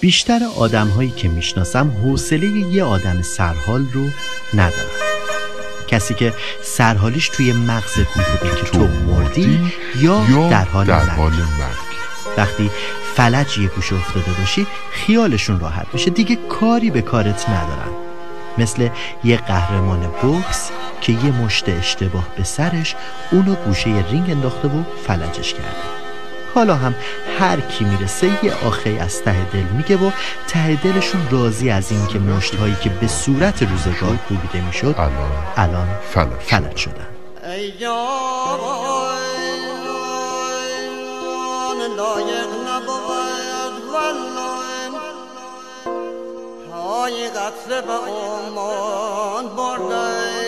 بیشتر آدم هایی که می‌شناسم حوصله یه آدم سرحال رو ندارن. کسی که سرحالیش توی مغزت می‌کنه که تو مردی یا, در حال در مرگ. حال مرگ. وقتی فلج یه گوشه افتاده باشی خیالشون راحت میشه. دیگه کاری به کارت ندارن. مثل یه قهرمان بوکس که یه مشت اشتباه به سرش اونو گوشه رینگ انداخته و فلجش کرده. حالا هم هر کی می‌رسه یه آخه از ته دل میگه و ته دلشون راضی از این که مشت هایی که به صورت روزگار کوبیده می‌شد الان, الان فلج, فلج شدن. لایق نبود ولن های قطر به برده